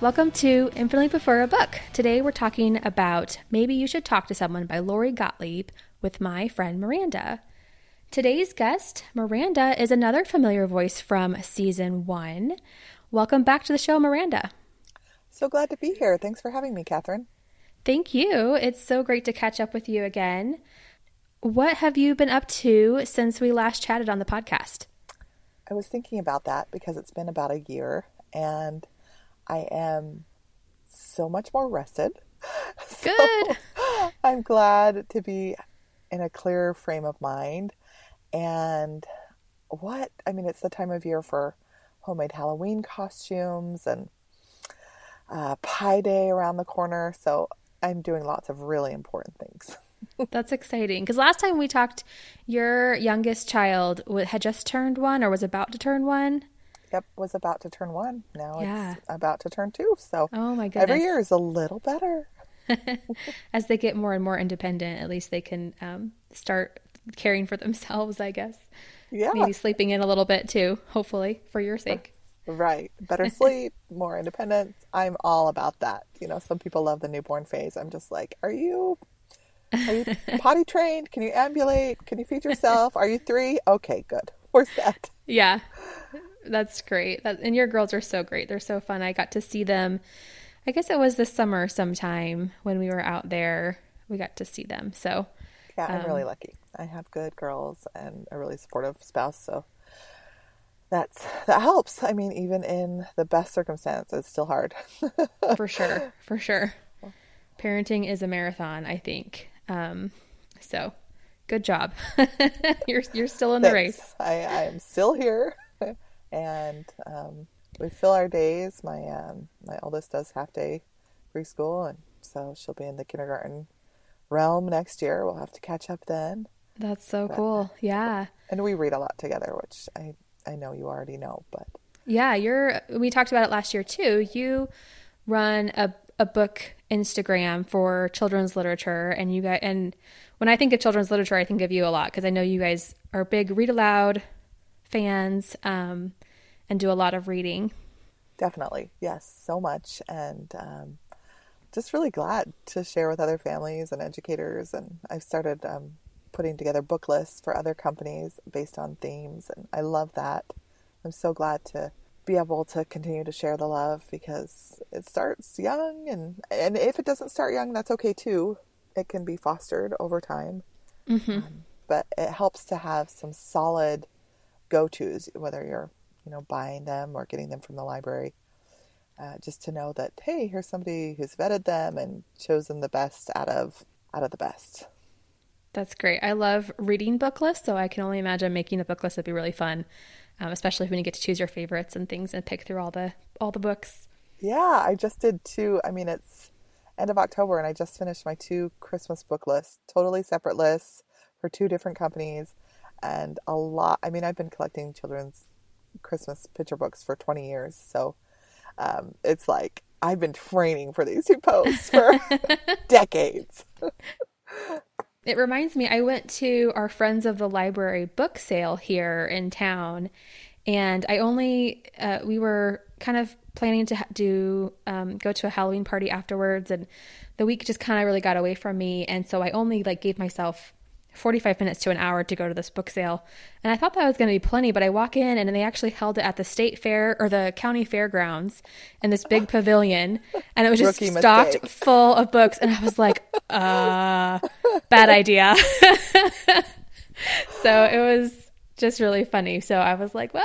Welcome to Infinitely Prefer a Book. Today we're talking about Maybe You Should Talk to Someone by Lori Gottlieb with my friend Miranda. Today's guest, Miranda, is another familiar voice from season one. Welcome back to the show, Miranda. So glad to be here. Thanks for having me, Catherine. Thank you. It's so great to catch up with you again. What have you been up to since we last chatted on the podcast? I was thinking about that because it's been about a year and I am so much more rested. Good. So I'm glad to be in a clearer frame of mind. And what? I mean, it's the time of year for homemade Halloween costumes and uh, Pi Day around the corner. So I'm doing lots of really important things. That's exciting. Because last time we talked, your youngest child had just turned one or was about to turn one. Yep, was about to turn one. Now yeah. it's about to turn two. So oh my goodness. every year is a little better. As they get more and more independent, at least they can um, start caring for themselves, I guess. Yeah. Maybe sleeping in a little bit too, hopefully, for your sake. Right. Better sleep, more independence. I'm all about that. You know, some people love the newborn phase. I'm just like, are you are you potty trained? Can you ambulate? Can you feed yourself? Are you three? Okay, good. We're set. Yeah. That's great. That, and your girls are so great. They're so fun. I got to see them. I guess it was this summer sometime when we were out there. We got to see them. So yeah, I'm um, really lucky. I have good girls and a really supportive spouse. So that's that helps. I mean, even in the best circumstances, it's still hard. for sure, for sure. Parenting is a marathon. I think. Um, so, good job. you're you're still in the Thanks. race. I I am still here and um, we fill our days. My um, my oldest does half day preschool, and so she'll be in the kindergarten realm next year. We'll have to catch up then. That's so but, cool. Yeah. And we read a lot together, which I I know you already know, but yeah, you're. We talked about it last year too. You run a a book Instagram for children's literature, and you guys and when I think of children's literature, I think of you a lot because I know you guys are big read aloud fans um, and do a lot of reading. Definitely. Yes, so much. And um, just really glad to share with other families and educators. And I've started um, putting together book lists for other companies based on themes. And I love that. I'm so glad to be able to continue to share the love because it starts young and and if it doesn't start young that's okay too it can be fostered over time mm-hmm. um, but it helps to have some solid go tos, whether you're you know buying them or getting them from the library. Uh, just to know that hey, here's somebody who's vetted them and chosen the best out of out of the best. That's great. I love reading book lists, so I can only imagine making a book list would be really fun, um, especially when you get to choose your favorites and things and pick through all the all the books. Yeah, I just did two. I mean, it's end of October, and I just finished my two Christmas book lists, totally separate lists for two different companies and a lot. I mean, I've been collecting children's Christmas picture books for 20 years, so um, it's like I've been training for these two posts for decades. it reminds me, I went to our Friends of the Library book sale here in town, and I only uh, we were kind of planning to do um, go to a Halloween party afterwards, and the week just kind of really got away from me, and so I only like gave myself 45 minutes to an hour to go to this book sale. And I thought that was going to be plenty, but I walk in and they actually held it at the state fair or the county fairgrounds in this big pavilion. And it was just Rookie stocked mistake. full of books. And I was like, uh, bad idea. so it was just really funny. So I was like, well,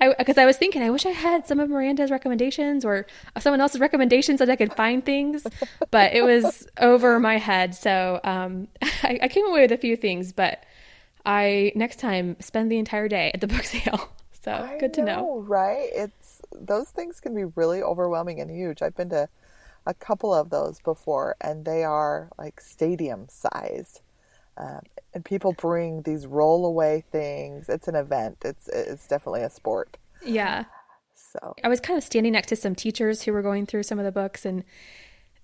I because I was thinking I wish I had some of Miranda's recommendations or someone else's recommendations that I could find things, but it was over my head. So um, I, I, came away with a few things, but I next time spend the entire day at the book sale. So I good to know, know, right? It's those things can be really overwhelming and huge. I've been to a couple of those before, and they are like stadium sized. Um, and people bring these rollaway things. It's an event. It's it's definitely a sport. Yeah. So I was kind of standing next to some teachers who were going through some of the books and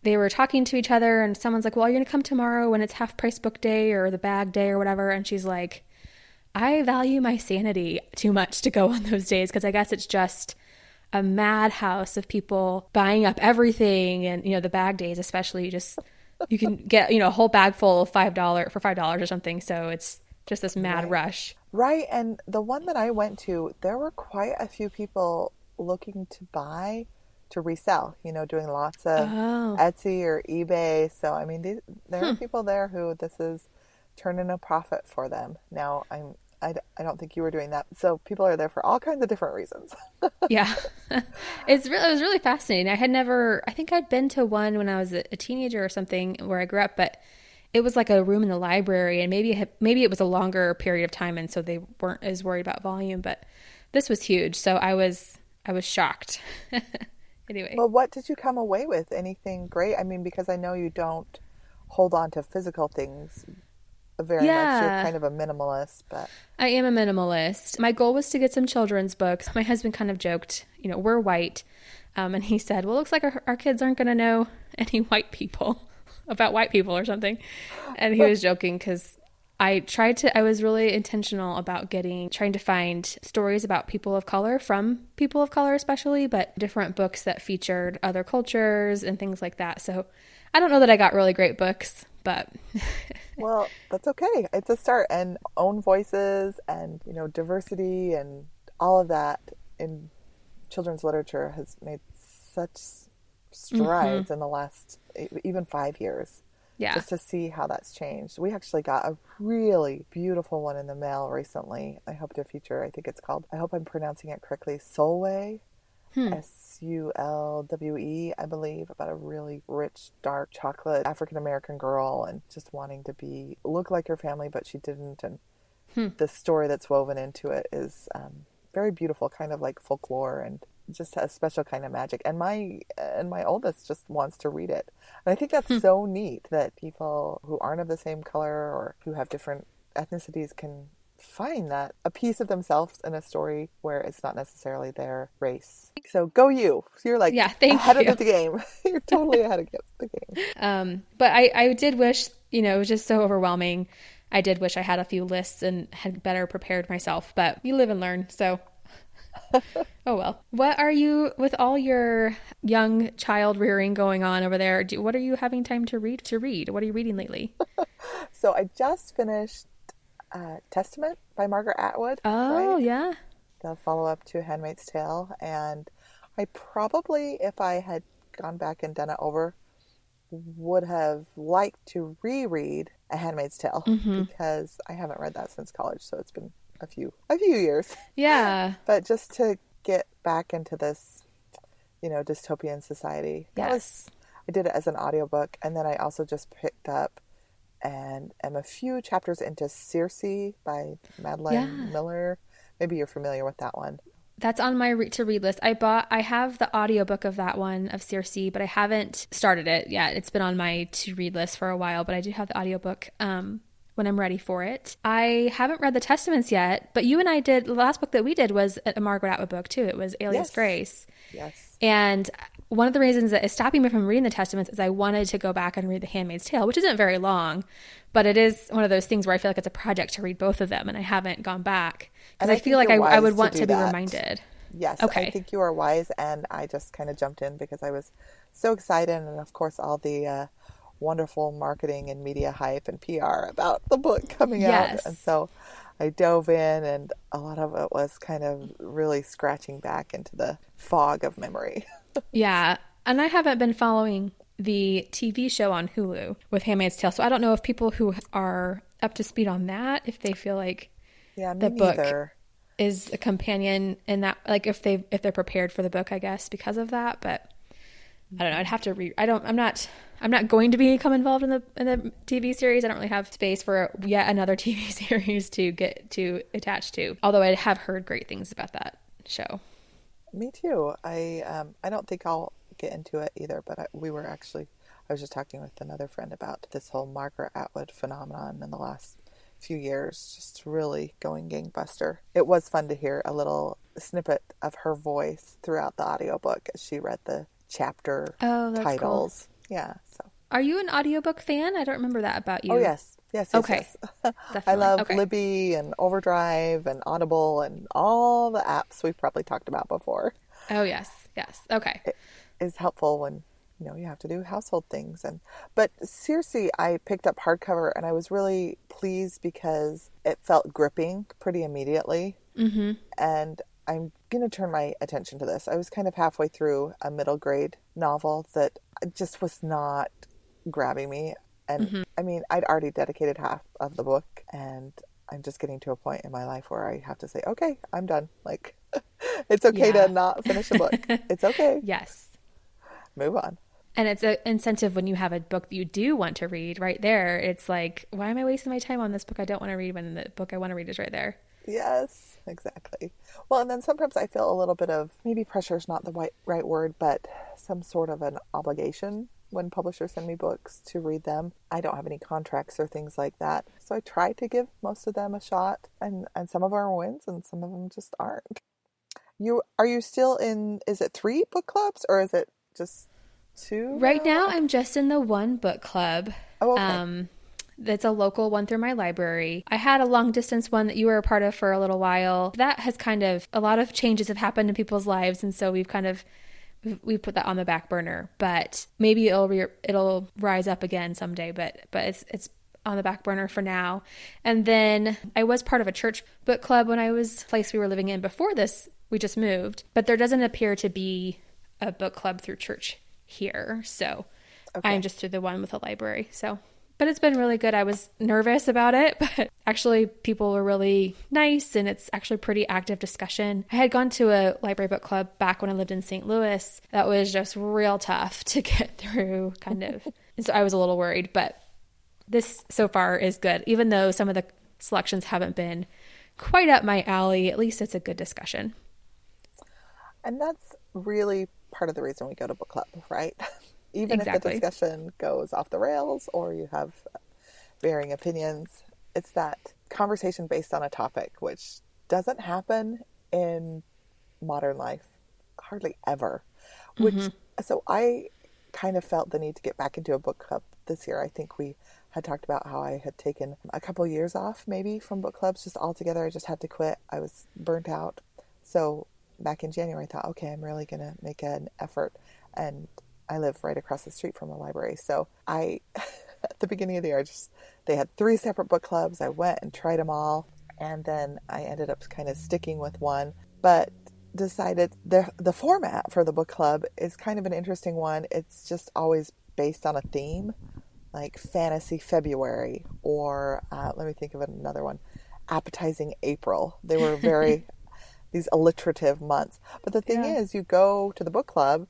they were talking to each other and someone's like, "Well, you're going to come tomorrow when it's half price book day or the bag day or whatever." And she's like, "I value my sanity too much to go on those days because I guess it's just a madhouse of people buying up everything and you know the bag days especially just you can get you know a whole bag full of five dollar for five dollars or something so it's just this mad Right. rush Right. And the one that I went to, there were quite a few people looking to buy to resell, you know, doing lots of Oh. Etsy or eBay. So, I mean, these, there Hmm. are people there who this is turning a profit for them. Now, I'm, I, I don't think you were doing that. So, people are there for all kinds of different reasons. yeah it's really it was really fascinating i had never i think i'd been to one when i was a, teenager or something where i grew up but it was like a room in the library and maybe it maybe it was a longer period of time and so they weren't as worried about volume but this was huge so i was i was shocked anyway well, what did you come away with? Anything great? I mean, because I know you don't hold on to physical things very much. Yeah. You're kind of a minimalist, but I am a minimalist. My goal was to get some children's books. My husband kind of joked, you know, we're white. Um, and he said, well, looks like our, our kids aren't going to know any white people about white people or something. And he was joking because I tried to, I was really intentional about getting, trying to find stories about people of color from people of color, especially, but different books that featured other cultures and things like that. So I don't know that I got really great books, but Well, that's okay. It's a start, and own voices, and you know, diversity, and all of that in children's literature has made such strides mm-hmm. in the last even five years. yeah. Just to see how that's changed. We actually got a really beautiful one in the mail recently. I hope to feature. I think it's called. I hope I'm pronouncing it correctly. Sulwe. Hmm. S U L W E, I believe, about a really rich, dark chocolate African American girl and just wanting to be look like her family, but she didn't. And the story that's woven into it is um, very beautiful, kind of like folklore and just a special kind of magic. And my and my oldest just wants to read it, and I think that's so neat that people who aren't of the same color or who have different ethnicities can find that a piece of themselves in a story where it's not necessarily their race. So go you. You're like Yeah, thank ahead you. of the game. You're totally ahead of the game. Um, but I, I did wish, you know, it was just so overwhelming. I did wish I had a few lists and had better prepared myself, but you live and learn. So, oh well. What are you, with all your young child rearing going on over there, do, what are you having time to read? To read? What are you reading lately? So I just finished uh, Testament by Margaret Atwood. Oh, right? yeah. the follow up to Handmaid's Tale, and I probably, if I had gone back and done it over, would have liked to reread A Handmaid's Tale because I haven't read that since college, so it's been a few a few years. Yeah. But just to get back into this, you know, dystopian society. That was Yes. I did it as an audiobook and then I also just picked up and am a few chapters into Circe by Madeline Yeah. Miller. Maybe you're familiar with that one. That's on my re- to read list. I bought I have the audiobook of that one of Circe, but I haven't started it yet. It's been on my to read list for a while, but I do have the audiobook um when I'm ready for it. I haven't read the Testaments yet, but you and I did the last book that we did was a Margaret Atwood book too. It was Alias Yes. Grace. Yes. And one of the reasons that is stopping me from reading the Testaments is I wanted to go back and read The Handmaid's Tale, which isn't very long, but it is one of those things where I feel like it's a project to read both of them, and I haven't gone back because I I, feel like I, I would want do to be that. reminded. Yes. Okay. I think you are wise and I just kind of jumped in because I was so excited and of course all the uh, wonderful marketing and media hype and PR about the book coming Yes. out. And so I dove in and a lot of it was kind of really scratching back into the fog of memory. Yeah, and I haven't been following the TV show on Hulu with Handmaid's Tale, so I don't know if people who are up to speed on that, if they feel like Yeah, The book. neither. is a companion in that, like if they if they're prepared for the book, I guess because of that. But I don't know. I'd have to read. I don't. I'm not. I'm not going to become involved in the in the TV series. I don't really have space for yet another TV series to get to attach to. Although I have heard great things about that show. Me too. I um, I don't think I'll get into it either, but I, we were actually I was just talking with another friend about this whole Margaret Atwood phenomenon in the last few years, just really going gangbuster. It was fun to hear a little snippet of her voice throughout the audiobook as she read the chapter Oh, that's cool. titles. Yeah, so Are you an audiobook fan? I don't remember that about you. Oh yes. Yes, yes, Okay. yes. I love Okay. Libby and Overdrive and Audible and all the apps we've probably talked about before. Oh yes, yes. Okay. is helpful when you know you have to do household things and but seriously i picked up hardcover and i was really pleased because it felt gripping pretty immediately mm-hmm. and i'm going to turn my attention to this i was kind of halfway through a middle grade novel that just was not grabbing me and mm-hmm. i mean i'd already dedicated half of the book and i'm just getting to a point in my life where i have to say okay i'm done like it's okay yeah. to not finish a book it's okay yes move on. And it's an incentive when you have a book that you do want to read right there. It's like, why am I wasting my time on this book I don't want to read when the book I want to read is right there? Yes, exactly. Well, and then sometimes I feel a little bit of maybe pressure is not the right, right word, but some sort of an obligation when publishers send me books to read them. I don't have any contracts or things like that. So I try to give most of them a shot and, and some of them are wins and some of them just aren't. You are you still in is it three book clubs or is it just two? Right now, I'm just in the one book club. Oh, okay. Um, that's a local one through my library. I had a long distance one that you were a part of for a little while. That has kind of a lot of changes have happened in people's lives, and so we've kind of we put that on the back burner. But maybe it'll re- it'll rise up again someday. But but it's it's on the back burner for now. And then I was part of a church book club when I was place we were living in before this. We just moved, but there doesn't appear to be a book club through church here. So okay. I'm just through the one with the library. So, but it's been really good. I was nervous about it, but actually, people were really nice and it's actually pretty active discussion. I had gone to a library book club back when I lived in St. Louis. That was just real tough to get through, kind of. so I was a little worried, but this so far is good, even though some of the selections haven't been quite up my alley. At least it's a good discussion. And that's really part of the reason we go to book club, right? Even exactly. if the discussion goes off the rails or you have varying opinions, it's that conversation based on a topic, which doesn't happen in modern life hardly ever. Which mm-hmm. so I kind of felt the need to get back into a book club this year. I think we had talked about how I had taken a couple years off maybe from book clubs just altogether. I just had to quit. I was burnt out. So back in January, I thought, okay, I'm really going to make an effort. And I live right across the street from the library. So I, at the beginning of the year, I just, they had three separate book clubs. I went and tried them all. And then I ended up kind of sticking with one, but decided the, the format for the book club is kind of an interesting one. It's just always based on a theme, like Fantasy February, or uh, let me think of another one, Appetizing April. They were very these alliterative months. But the thing yeah. is, you go to the book club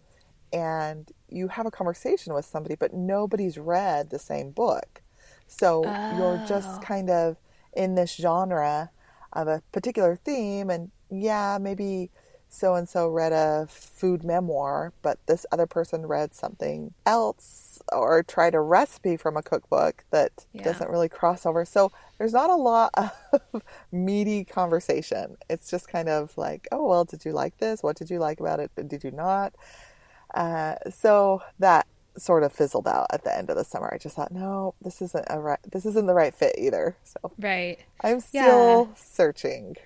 and you have a conversation with somebody, but nobody's read the same book. So oh. you're just oh. kind of in this genre of a particular theme. And yeah, maybe so and so read a food memoir, but this other person read something else or tried a recipe from a cookbook that yeah. doesn't really cross over. So there's not a lot of meaty conversation. It's just kind of like, oh, well, did you like this? What did you like about it? Did you not? Uh, so that sort of fizzled out at the end of the summer. I just thought, no, this isn't a right, this isn't the right fit either. So right, I'm still yeah. searching.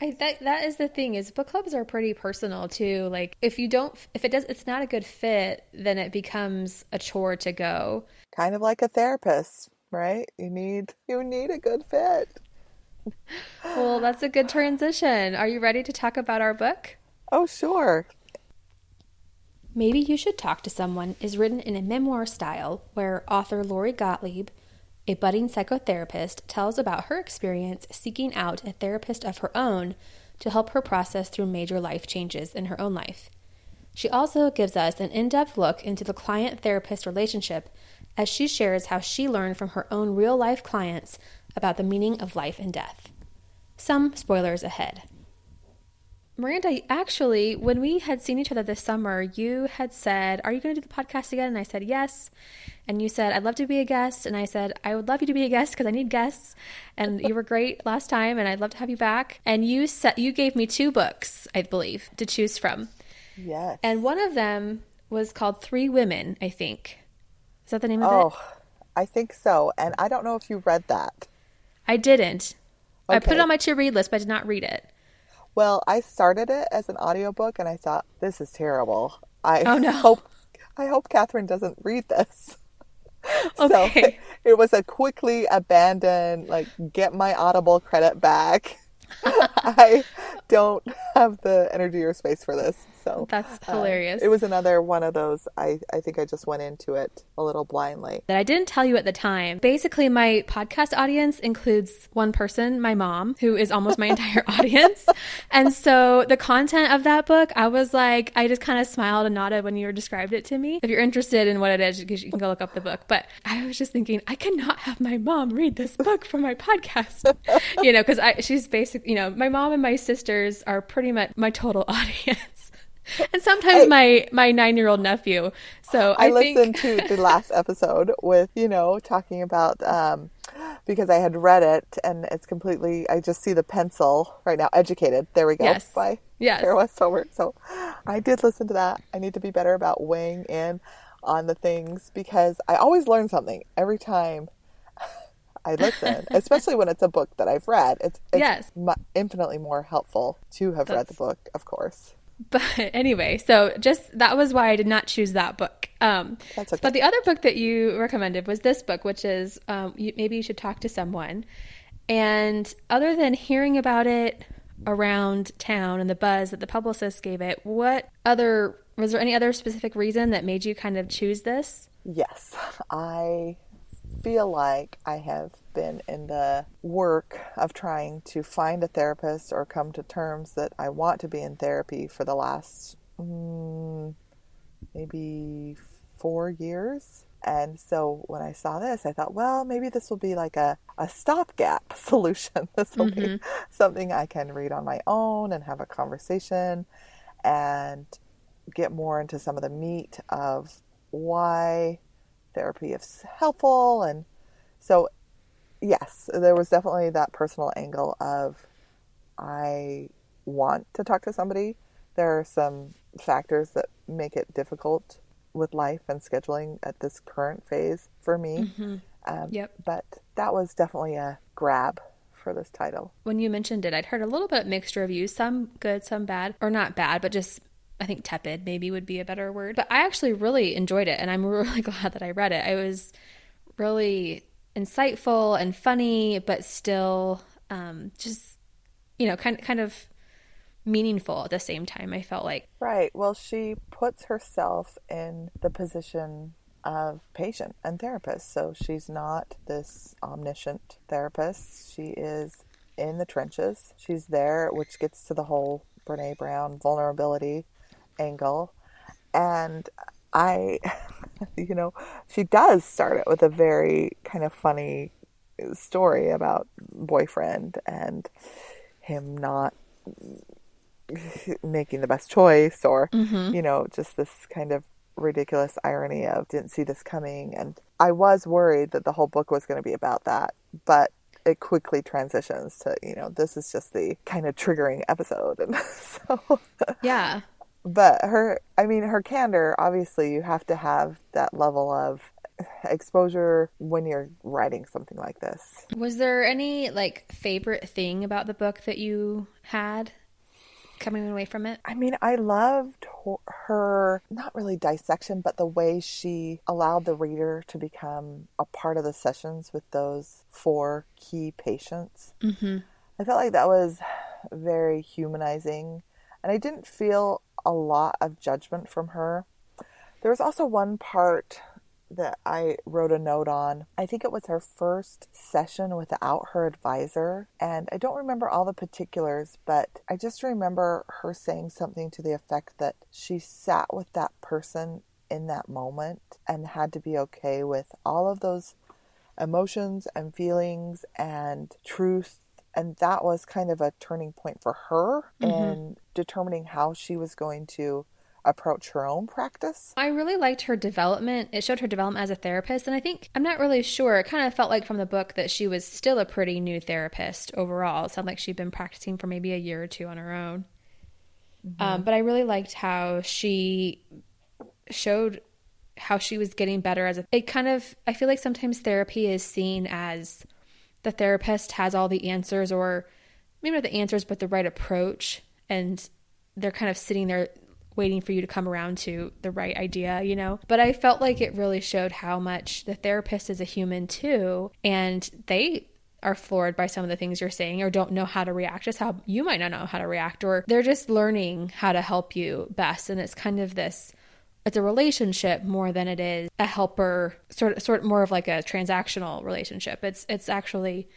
I that that is the thing is book clubs are pretty personal too. Like if you don't if it does it's not a good fit, then it becomes a chore to go. Kind of like a therapist, right? You need you need a good fit. well, that's a good transition. Are you ready to talk about our book? Oh, sure. Maybe You Should Talk to Someone is written in a memoir style where author Lori Gottlieb a budding psychotherapist tells about her experience seeking out a therapist of her own to help her process through major life changes in her own life. She also gives us an in depth look into the client therapist relationship as she shares how she learned from her own real life clients about the meaning of life and death. Some spoilers ahead. Miranda, actually, when we had seen each other this summer, you had said, Are you going to do the podcast again? And I said, Yes. And you said, I'd love to be a guest. And I said, I would love you to be a guest because I need guests. And you were great last time, and I'd love to have you back. And you said you gave me two books, I believe, to choose from. Yes. And one of them was called Three Women, I think. Is that the name of oh, it? Oh, I think so. And I don't know if you read that. I didn't. Okay. I put it on my to read list, but I did not read it. Well, I started it as an audiobook and I thought, this is terrible. I Oh, no. hope I hope Catherine doesn't read this. So Okay. it was a quickly abandoned, like, get my Audible credit back. I don't have the energy or space for this. So That's uh, hilarious. it was another one of those. I, I think I just went into it a little blindly. that I didn't tell you at the time. Basically, my podcast audience includes one person, my mom, who is almost my entire audience. And so the content of that book, I was like, I just kind of smiled and nodded when you described it to me. If you're interested in what it is, you can go look up the book. But I was just thinking, I cannot have my mom read this book for my podcast, you know, because she's basic, you know, my mom and my sisters are pretty much my total audience. And sometimes Hey. my my nine year old nephew. So I, I, think listened to the last episode with, you know, talking about um, because I had read it and it's completely, I just see the pencil right now. Educated. There we go. Yes. By Yes. Tara Westover. So I did listen to that. I need to be better about weighing in on the things because I always learn something every time I listen, especially when it's a book that I've read. It's, it's Yes. mu- infinitely more helpful to have read the book, of course. But anyway, so just that was why I did not choose that book. Um, okay. But the other book that you recommended was this book, which is um, you, maybe you should talk to someone. And other than hearing about it around town and the buzz that the publicist gave it, what other was there any other specific reason that made you kind of choose this? Yes, I feel like I have been in the work of trying to find a therapist or come to terms that I want to be in therapy for the last mm, maybe four years. And so when I saw this, I thought, well, maybe this will be like a, a stopgap solution. This will be something I can read on my own and have a conversation and get more into some of the meat of why therapy is helpful. And so, yes, there was definitely that personal angle of I want to talk to somebody. There are some factors that make it difficult with life and scheduling at this current phase for me. Um, Yep. But that was definitely a grab for this title. When you mentioned it, I'd heard a little bit mixed reviews, some good, some bad, or not bad, but just I think tepid maybe would be a better word. But I actually really enjoyed it, and I'm really glad that I read it. I was really insightful and funny, but still um, just you know kind kind of meaningful at the same time. I felt like Right. Well, she puts herself in the position of patient and therapist. So she's not this omniscient therapist. She is in the trenches. She's there, which gets to the whole Brene Brown vulnerability angle. And I, you know, she does start it with a very kind of funny story about boyfriend and him not making the best choice or mm-hmm. you know just this kind of ridiculous irony of didn't see this coming. And i was worried that the whole book was going to be about that but it quickly transitions to you know this is just the kind of triggering episode. And so yeah, but her i mean her candor obviously you have to have that level of exposure when you're writing something like this was there any like favorite thing about the book that you had coming away from it? I mean, I loved her, not really dissection, but the way she allowed the reader to become a part of the sessions with those four key patients. Mm-hmm. I felt like that was very humanizing, and I didn't feel a lot of judgment from her. There was also one part that I wrote a note on. I think it was her first session without her advisor, and I don't remember all the particulars, but I just remember her saying something to the effect that she sat with that person in that moment and had to be okay with all of those emotions and feelings and truth and that was kind of a turning point for her in determining how she was going to approach her own practice. I really liked her development. It showed her development as a therapist. And I think, I'm not really sure, it kind of felt like from the book that she was still a pretty new therapist overall. It sounded like she'd been practicing for maybe a year or two on her own. Um, but I really liked how she showed how she was getting better as a. It kind of, I feel like sometimes therapy is seen as the therapist has all the answers or maybe not the answers, but the right approach. And they're kind of sitting there waiting for you to come around to the right idea, you know? But I felt like it really showed how much the therapist is a human too. And they are floored by some of the things you're saying or don't know how to react, just how you might not know how to react, or they're just learning how to help you best. And it's kind of this it's a relationship more than it is a helper sort of sort of more of like a transactional relationship. It's it's actually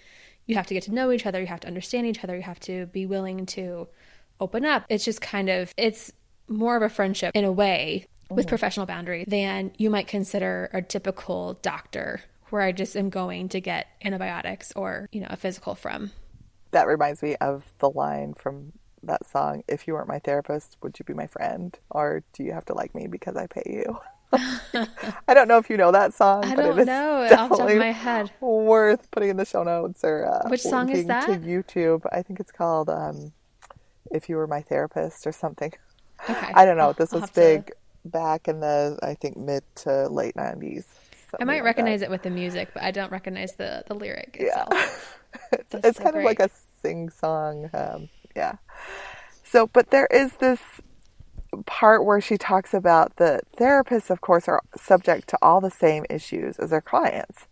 you have to get to know each other, you have to understand each other, you have to be willing to open up. It's just kind of it's more of a friendship in a way with mm-hmm. professional boundary than you might consider a typical doctor where I just am going to get antibiotics or, you know, a physical from. That reminds me of the line from that song, If You Weren't My Therapist, Would You Be My Friend? Or Do You Have to Like Me Because I Pay You? I don't know if you know that song. I don't know off the top of my head. Worth putting in the show notes or uh, which song is that? To YouTube, I think it's called um, "If You Were My Therapist" or something. Okay. I don't know. This was big to... back in the I think mid to late nineties. I might like recognize that. it with the music, but I don't recognize the the lyric itself. Yeah. it's, it's so kind great. of like a sing song. Um, yeah. So, but there is this part where she talks about the therapists, of course, are subject to all the same issues as their clients.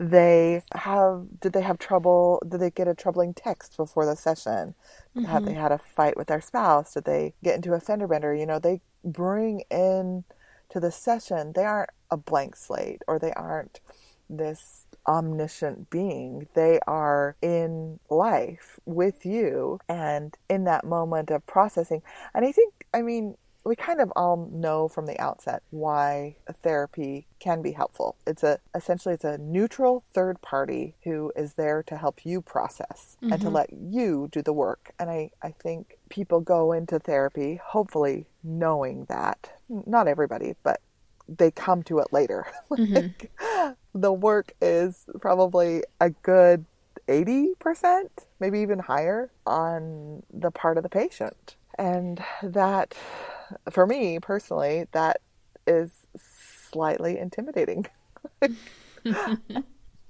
They have, did they have trouble? Did they get a troubling text before the session? Mm-hmm. Have they had a fight with their spouse? Did they get into a fender bender? You know, they bring in to the session, they aren't a blank slate or they aren't this omniscient being. They are in life with you and in that moment of processing. And I think, I mean, we kind of all know from the outset why therapy can be helpful. It's a essentially it's a neutral third party who is there to help you process mm-hmm. and to mm-hmm. let you do the work. And I, I think people go into therapy hopefully knowing that. Not everybody, but they come to it later. Mm-hmm. the work is probably a good 80%, maybe even higher on the part of the patient. And that, for me personally, that is slightly intimidating.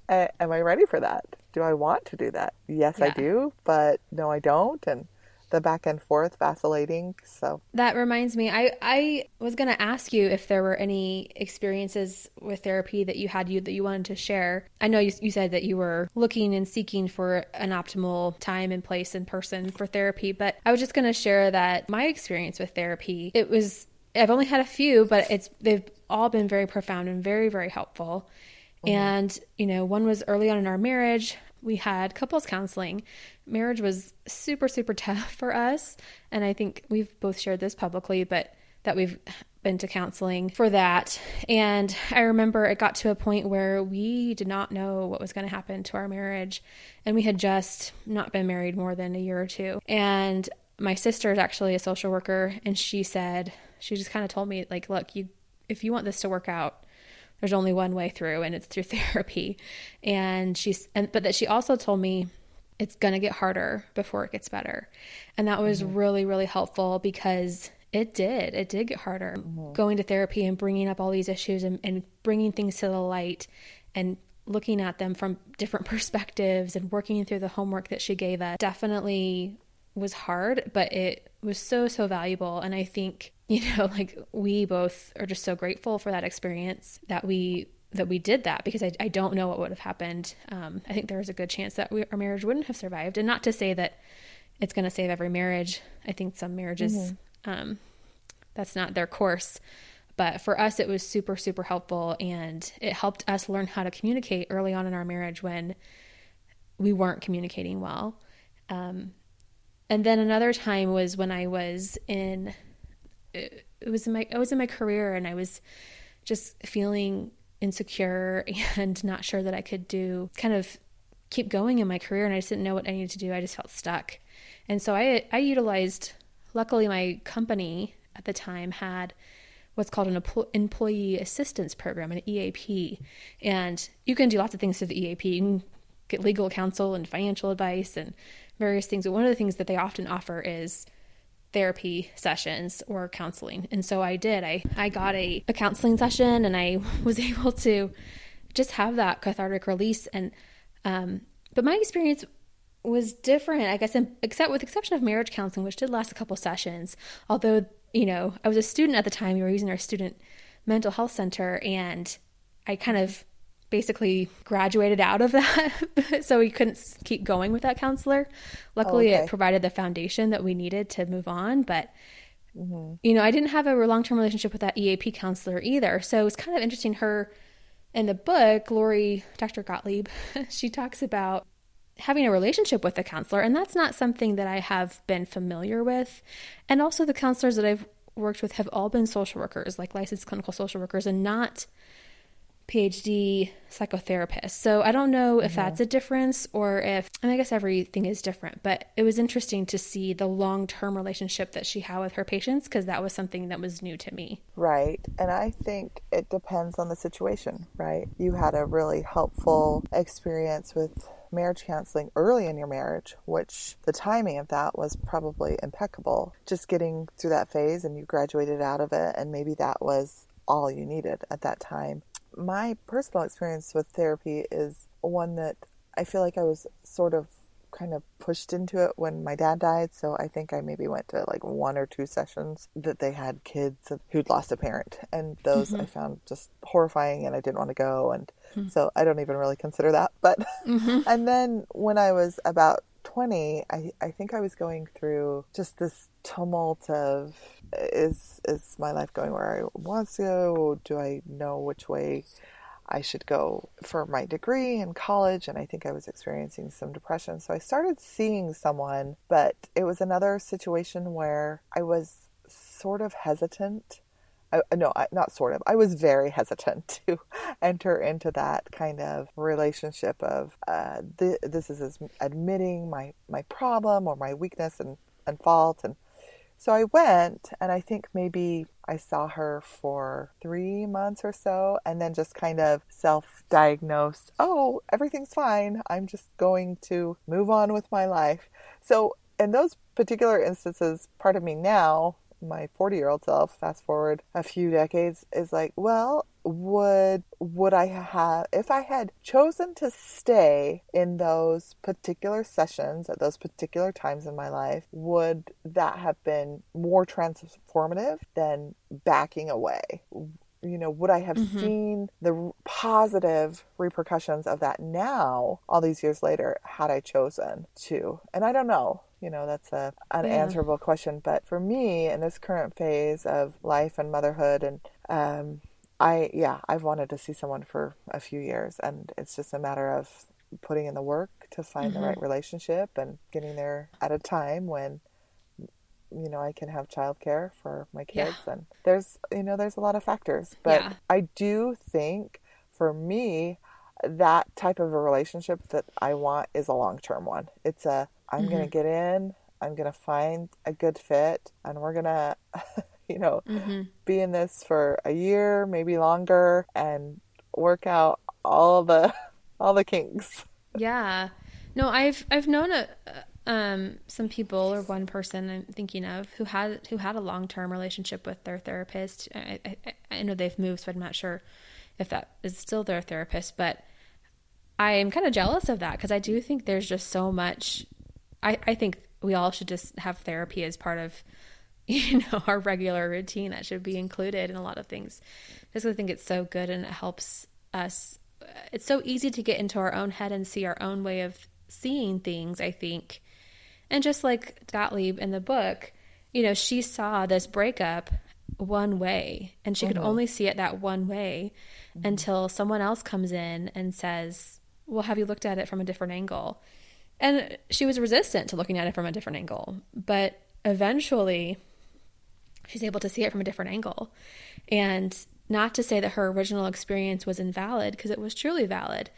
Am I ready for that? Do I want to do that? Yes, yeah. I do, but no, I don't. And the back and forth vacillating. So that reminds me, I, I was going to ask you if there were any experiences with therapy that you had you that you wanted to share. I know you, you said that you were looking and seeking for an optimal time and place and person for therapy, but I was just going to share that my experience with therapy, it was I've only had a few, but it's they've all been very profound and very very helpful. Mm-hmm. And you know, one was early on in our marriage we had couples counseling. Marriage was super, super tough for us. And I think we've both shared this publicly, but that we've been to counseling for that. And I remember it got to a point where we did not know what was going to happen to our marriage. And we had just not been married more than a year or two. And my sister is actually a social worker. And she said, she just kind of told me, like, look, you, if you want this to work out, there's only one way through and it's through therapy and she's and but that she also told me it's going to get harder before it gets better and that was mm-hmm. really really helpful because it did it did get harder mm-hmm. going to therapy and bringing up all these issues and, and bringing things to the light and looking at them from different perspectives and working through the homework that she gave us definitely was hard but it was so so valuable and i think you know, like we both are just so grateful for that experience that we that we did that because I, I don't know what would have happened. Um, I think there was a good chance that we, our marriage wouldn't have survived, and not to say that it's going to save every marriage. I think some marriages mm-hmm. um, that's not their course, but for us it was super super helpful, and it helped us learn how to communicate early on in our marriage when we weren't communicating well. Um, and then another time was when I was in it, was in my I was in my career and I was just feeling insecure and not sure that I could do kind of keep going in my career and I just didn't know what I needed to do. I just felt stuck. And so I I utilized luckily my company at the time had what's called an employee assistance program, an EAP. And you can do lots of things through the EAP. You can get legal counsel and financial advice and various things. But one of the things that they often offer is therapy sessions or counseling. And so I did. I, I got a, a counseling session and I was able to just have that cathartic release. And, um, but my experience was different, I guess, except with exception of marriage counseling, which did last a couple sessions. Although, you know, I was a student at the time, we were using our student mental health center, and I kind of basically graduated out of that. so we couldn't keep going with that counselor. Luckily, oh, okay. it provided the foundation that we needed to move on. But, mm-hmm. you know, I didn't have a long term relationship with that EAP counselor either. So it was kind of interesting. Her in the book, Lori, Dr. Gottlieb, she talks about having a relationship with a counselor. And that's not something that I have been familiar with. And also, the counselors that I've worked with have all been social workers, like licensed clinical social workers, and not PhD psychotherapist. So I don't know if mm-hmm. that's a difference or if, and I guess everything is different, but it was interesting to see the long term relationship that she had with her patients because that was something that was new to me. Right. And I think it depends on the situation, right? You had a really helpful experience with marriage counseling early in your marriage, which the timing of that was probably impeccable. Just getting through that phase and you graduated out of it, and maybe that was all you needed at that time my personal experience with therapy is one that I feel like I was sort of kind of pushed into it when my dad died. So I think I maybe went to like one or two sessions that they had kids who'd lost a parent. And those mm-hmm. I found just horrifying and I didn't want to go. And mm-hmm. so I don't even really consider that. But, mm-hmm. and then when I was about 20, I, I think I was going through just this tumult of is is my life going where I want to go? Do I know which way I should go for my degree in college? And I think I was experiencing some depression. So I started seeing someone, but it was another situation where I was sort of hesitant. I, no, I, not sort of. I was very hesitant to enter into that kind of relationship of uh, th- this is admitting my my problem or my weakness and, and fault and so I went, and I think maybe I saw her for three months or so, and then just kind of self diagnosed oh, everything's fine. I'm just going to move on with my life. So, in those particular instances, part of me now my 40 year old self, fast forward a few decades, is like, well, would would I have if I had chosen to stay in those particular sessions at those particular times in my life, would that have been more transformative than backing away? you know, would I have mm-hmm. seen the positive repercussions of that now, all these years later, had I chosen to? And I don't know. You know, that's a unanswerable yeah. question. But for me, in this current phase of life and motherhood, and um, I, yeah, I've wanted to see someone for a few years, and it's just a matter of putting in the work to find mm-hmm. the right relationship and getting there at a time when you know I can have childcare for my kids yeah. and there's you know there's a lot of factors but yeah. I do think for me that type of a relationship that I want is a long-term one it's a I'm mm-hmm. going to get in I'm going to find a good fit and we're going to you know mm-hmm. be in this for a year maybe longer and work out all the all the kinks yeah no I've I've known a um, some people or one person I'm thinking of who had who had a long term relationship with their therapist. I, I, I, know they've moved, so I'm not sure if that is still their therapist, but I am kind of jealous of that because I do think there's just so much. I, I think we all should just have therapy as part of you know our regular routine that should be included in a lot of things. Just I think it's so good and it helps us. It's so easy to get into our own head and see our own way of seeing things. I think and just like Gottlieb in the book, you know, she saw this breakup one way and she mm-hmm. could only see it that one way mm-hmm. until someone else comes in and says, Well, have you looked at it from a different angle? And she was resistant to looking at it from a different angle. But eventually, she's able to see it from a different angle. And not to say that her original experience was invalid, because it was truly valid,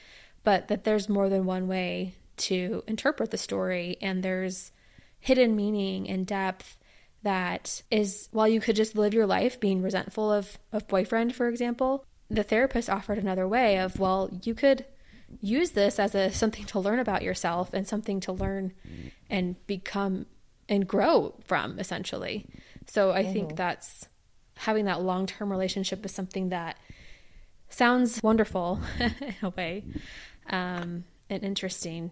but that there's more than one way to interpret the story and there's hidden meaning and depth that is while you could just live your life being resentful of of boyfriend for example the therapist offered another way of well you could use this as a something to learn about yourself and something to learn and become and grow from essentially so i mm-hmm. think that's having that long-term relationship is something that sounds wonderful in a way um, and interesting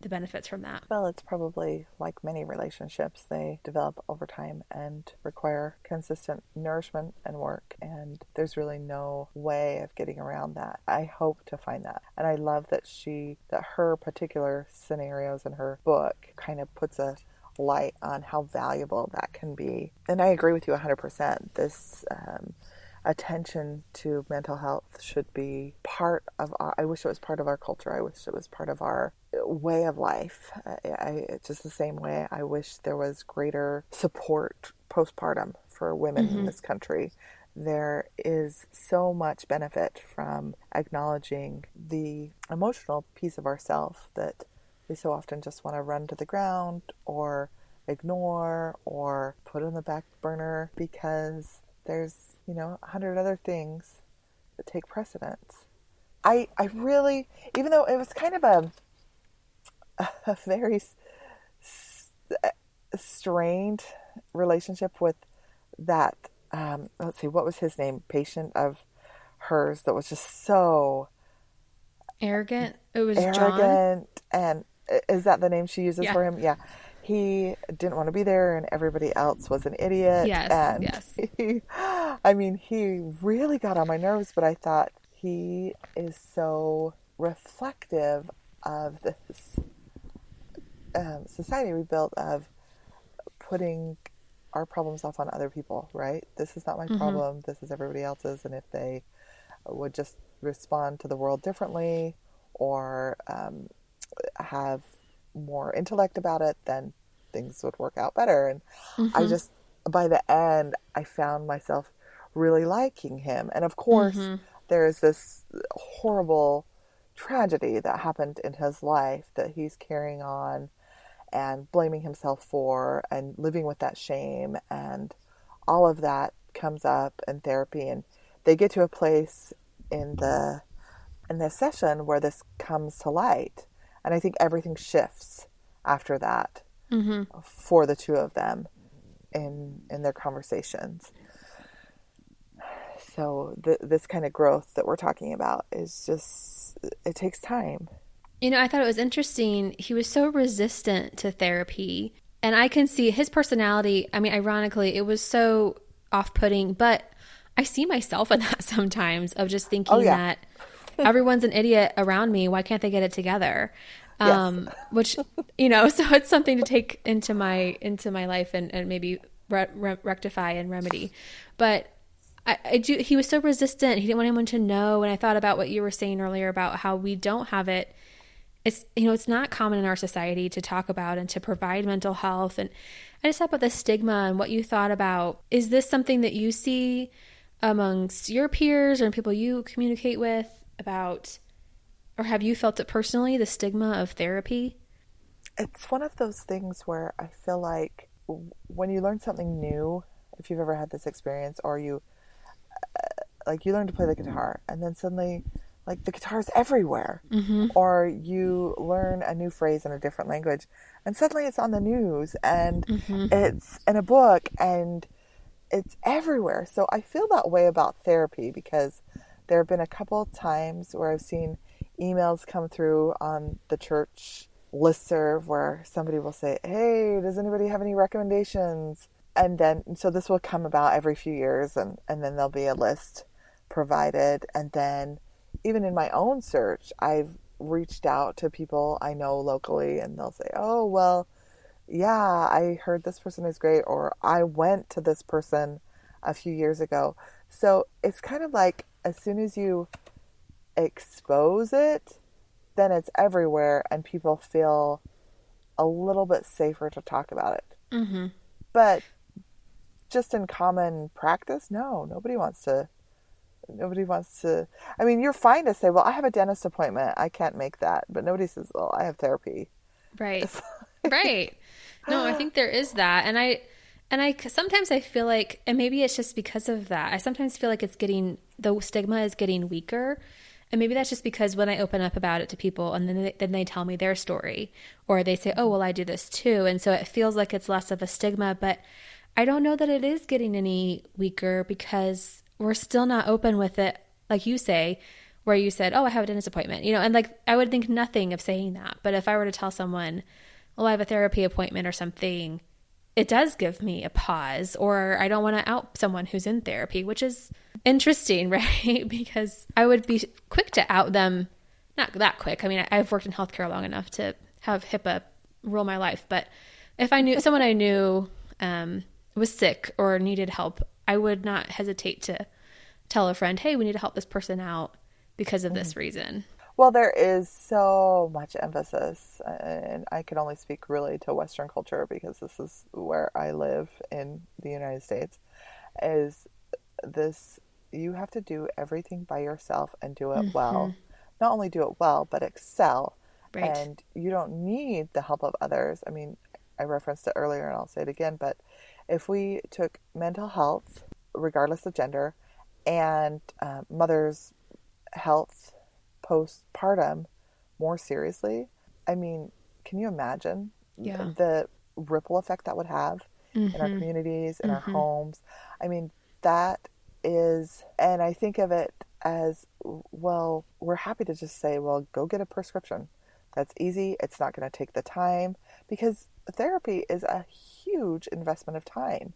the benefits from that. Well, it's probably like many relationships, they develop over time and require consistent nourishment and work. And there's really no way of getting around that. I hope to find that. And I love that she, that her particular scenarios in her book kind of puts a light on how valuable that can be. And I agree with you 100%. This, um, attention to mental health should be part of our, I wish it was part of our culture. I wish it was part of our way of life. I, I, just the same way I wish there was greater support postpartum for women mm-hmm. in this country. There is so much benefit from acknowledging the emotional piece of ourself that we so often just want to run to the ground or ignore or put on the back burner because there's, you know, a hundred other things that take precedence. I, I really, even though it was kind of a, a very strained relationship with that, um, let's see, what was his name? Patient of hers that was just so arrogant. It was arrogant, John? and is that the name she uses yeah. for him? Yeah he didn't want to be there and everybody else was an idiot. Yes. And yes. He, I mean, he really got on my nerves, but I thought he is so reflective of this um, society we built of putting our problems off on other people, right? This is not my mm-hmm. problem. This is everybody else's. And if they would just respond to the world differently or um, have more intellect about it, then things would work out better. And mm-hmm. I just, by the end, I found myself really liking him. And of course, mm-hmm. there's this horrible tragedy that happened in his life that he's carrying on and blaming himself for and living with that shame. And all of that comes up in therapy. And they get to a place in the in this session where this comes to light and I think everything shifts after that mm-hmm. for the two of them in in their conversations. So th- this kind of growth that we're talking about is just it takes time. You know, I thought it was interesting. He was so resistant to therapy, and I can see his personality. I mean, ironically, it was so off-putting, but I see myself in that sometimes of just thinking oh, yeah. that everyone's an idiot around me. Why can't they get it together? Um, yes. which you know, so it's something to take into my into my life and, and maybe re- re- rectify and remedy. But I, I do. He was so resistant. He didn't want anyone to know. And I thought about what you were saying earlier about how we don't have it. It's you know, it's not common in our society to talk about and to provide mental health. And I just thought about the stigma and what you thought about. Is this something that you see amongst your peers or people you communicate with? about, or have you felt it personally, the stigma of therapy? It's one of those things where I feel like when you learn something new, if you've ever had this experience, or you, uh, like, you learn to play the guitar, and then suddenly, like, the guitar is everywhere. Mm-hmm. Or you learn a new phrase in a different language, and suddenly it's on the news, and mm-hmm. it's in a book, and it's everywhere. So I feel that way about therapy because there have been a couple times where I've seen emails come through on the church listserv where somebody will say, Hey, does anybody have any recommendations? And then, so this will come about every few years, and, and then there'll be a list provided. And then, even in my own search, I've reached out to people I know locally, and they'll say, Oh, well, yeah, I heard this person is great, or I went to this person a few years ago. So it's kind of like as soon as you expose it, then it's everywhere and people feel a little bit safer to talk about it. Mm-hmm. But just in common practice, no, nobody wants to. Nobody wants to. I mean, you're fine to say, "Well, I have a dentist appointment. I can't make that," but nobody says, "Well, I have therapy." Right. right. No, I think there is that, and I and I sometimes I feel like, and maybe it's just because of that. I sometimes feel like it's getting the stigma is getting weaker, and maybe that's just because when I open up about it to people, and then they, then they tell me their story, or they say, "Oh, well, I do this too," and so it feels like it's less of a stigma. But I don't know that it is getting any weaker because we're still not open with it. Like you say, where you said, "Oh, I have a dentist appointment," you know, and like I would think nothing of saying that, but if I were to tell someone, "Well, I have a therapy appointment or something," it does give me a pause, or I don't want to out someone who's in therapy, which is interesting, right? because I would be quick to out them, not that quick. I mean, I've worked in healthcare long enough to have HIPAA rule my life, but if I knew someone I knew um, was sick or needed help, I would not hesitate to tell a friend, "Hey, we need to help this person out." because of this mm. reason. Well, there is so much emphasis, and I can only speak really to Western culture because this is where I live in the United States. Is this you have to do everything by yourself and do it mm-hmm. well? Not only do it well, but excel. Right. And you don't need the help of others. I mean, I referenced it earlier and I'll say it again, but if we took mental health, regardless of gender, and uh, mothers health postpartum more seriously, I mean, can you imagine yeah. the ripple effect that would have mm-hmm. in our mm-hmm. communities, in mm-hmm. our homes? I mean, that is, and I think of it as well, we're happy to just say, well, go get a prescription. That's easy. It's not going to take the time because therapy is a huge investment of time.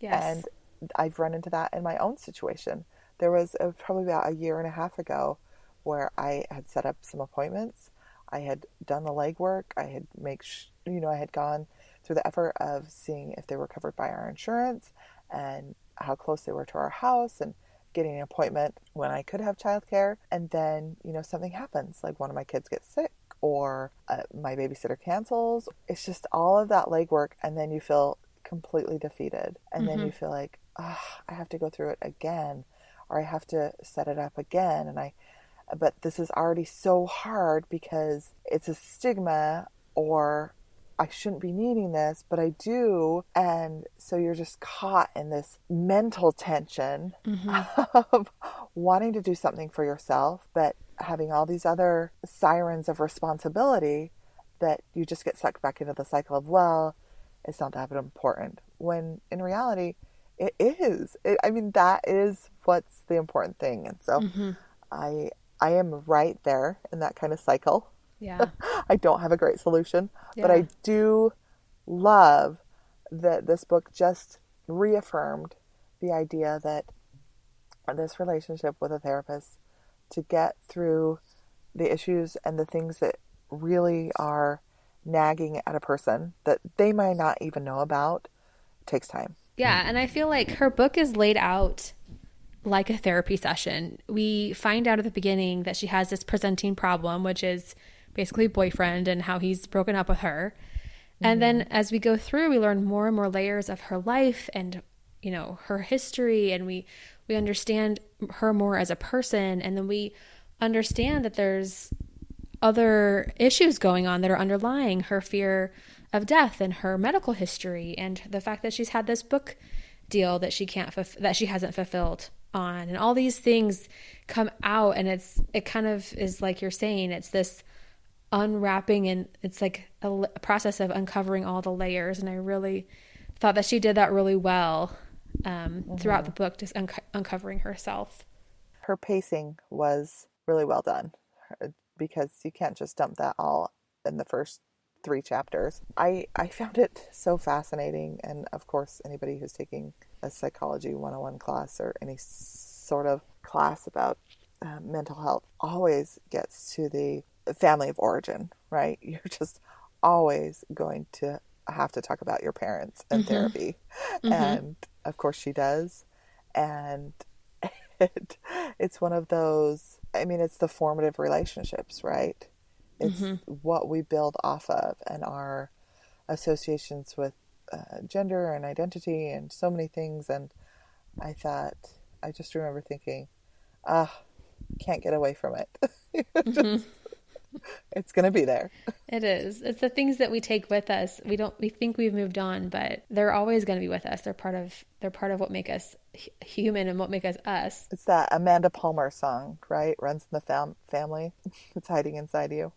Yes. And I've run into that in my own situation there was a, probably about a year and a half ago where I had set up some appointments. I had done the legwork. I had make sh- you know I had gone through the effort of seeing if they were covered by our insurance and how close they were to our house and getting an appointment when I could have childcare. And then you know something happens, like one of my kids gets sick or uh, my babysitter cancels. It's just all of that legwork, and then you feel completely defeated, and mm-hmm. then you feel like, oh, I have to go through it again or I have to set it up again and I but this is already so hard because it's a stigma or I shouldn't be needing this, but I do. And so you're just caught in this mental tension mm-hmm. of wanting to do something for yourself, but having all these other sirens of responsibility that you just get sucked back into the cycle of, well, it's not that important. When in reality, it is. It, I mean, that is what's the important thing. And so mm-hmm. I I am right there in that kind of cycle. Yeah. I don't have a great solution, yeah. but I do love that this book just reaffirmed the idea that this relationship with a therapist to get through the issues and the things that really are nagging at a person that they might not even know about takes time. Yeah, and I feel like her book is laid out like a therapy session. We find out at the beginning that she has this presenting problem, which is basically boyfriend and how he's broken up with her. Mm-hmm. And then mm-hmm. as we go through, we learn more and more layers of her life and you know, her history and we we understand her more as a person. And then we understand that there's other issues going on that are underlying her fear of death and her medical history and the fact that she's had this book deal that she can't that she hasn't fulfilled on. And all these things come out and it's it kind of is like you're saying it's this unwrapping and it's like a, a process of uncovering all the layers. And I really thought that she did that really well um, mm-hmm. throughout the book just un- uncovering herself her pacing was really well done because you can't just dump that all in the first three chapters. I, I found it so fascinating. And of course, anybody who's taking a psychology 101 class or any sort of class about uh, mental health always gets to the family of origin, right? You're just always going to have to talk about your parents and mm-hmm. therapy. Mm-hmm. And of course, she does. And it, it's one of those, I mean, it's the formative relationships, right? It's mm-hmm. what we build off of and our associations with uh, gender and identity and so many things. And I thought, I just remember thinking, ah, can't get away from it. mm-hmm. It's going to be there. It is. It's the things that we take with us. We don't. We think we've moved on, but they're always going to be with us. They're part of. They're part of what make us human and what make us us. It's that Amanda Palmer song, right? Runs in the fam- family. It's hiding inside you.